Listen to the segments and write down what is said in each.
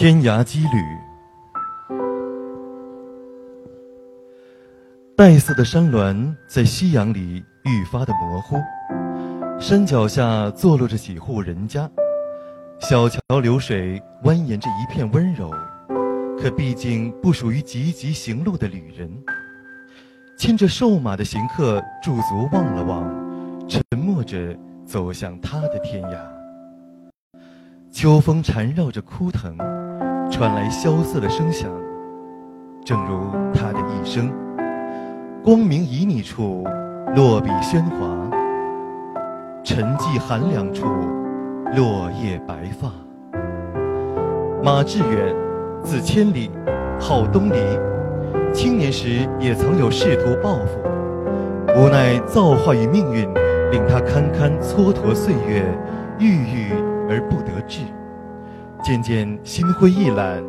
天涯羁旅，黛色的山峦在夕阳里愈发的模糊。山脚下坐落着几户人家，小桥流水蜿蜒着一片温柔，可毕竟不属于急急行路的旅人。牵着瘦马的行客驻足望了望，沉默着走向他的天涯。秋风缠绕着枯藤，传来萧瑟的声响，正如他的一生。光明旖旎处，落笔喧哗；沉寂寒凉处，落叶白发。马致远，字千里，号东篱。青年时也曾有仕途抱负，无奈造化与命运令他堪堪蹉跎岁月，郁郁而不得志，渐渐心灰意懒，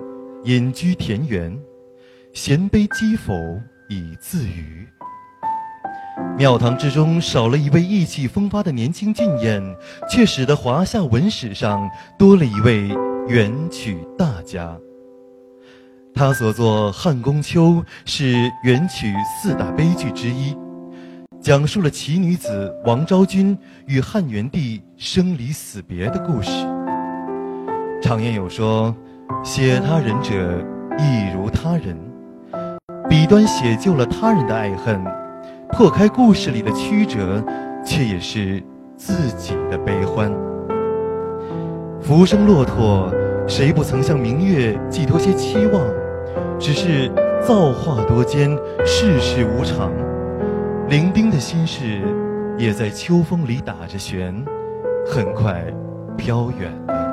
隐居田园，衔杯击否以自娱。庙堂之中少了一位意气风发的年轻俊彦，却使得华夏文史上多了一位元曲大家。他所作《汉宫秋》是元曲四大悲剧之一，讲述了奇女子王昭君与汉元帝生离死别的故事。常言有说：“写他人者，亦如他人。”笔端写就了他人的爱恨，破开故事里的曲折，却也是自己的悲欢。浮生落拓，谁不曾向明月寄托些期望？只是造化多艰，世事无常，伶仃的心事也在秋风里打着旋，很快飘远了。《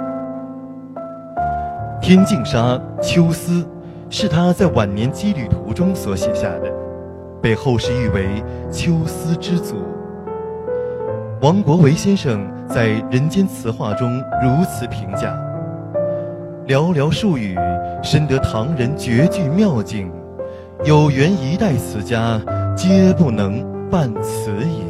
天净沙·秋思》是他在晚年羁旅途中所写下的，被后世誉为“秋思之祖”。王国维先生在《人间词话》中如此评价。寥寥数语，深得唐人绝句妙境。有缘一代词家，皆不能伴此也。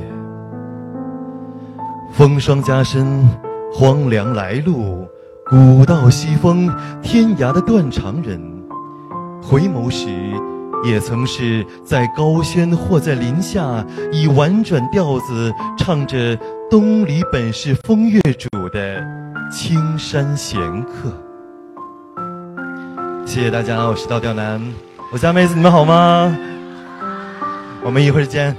风霜加身，荒凉来路，古道西风，天涯的断肠人。回眸时，也曾是在高轩或在林下，以婉转调子唱着“东篱本是风月主”的青山闲客。谢谢大家，我是倒吊男，我家妹子，你们好吗？我们一会儿见。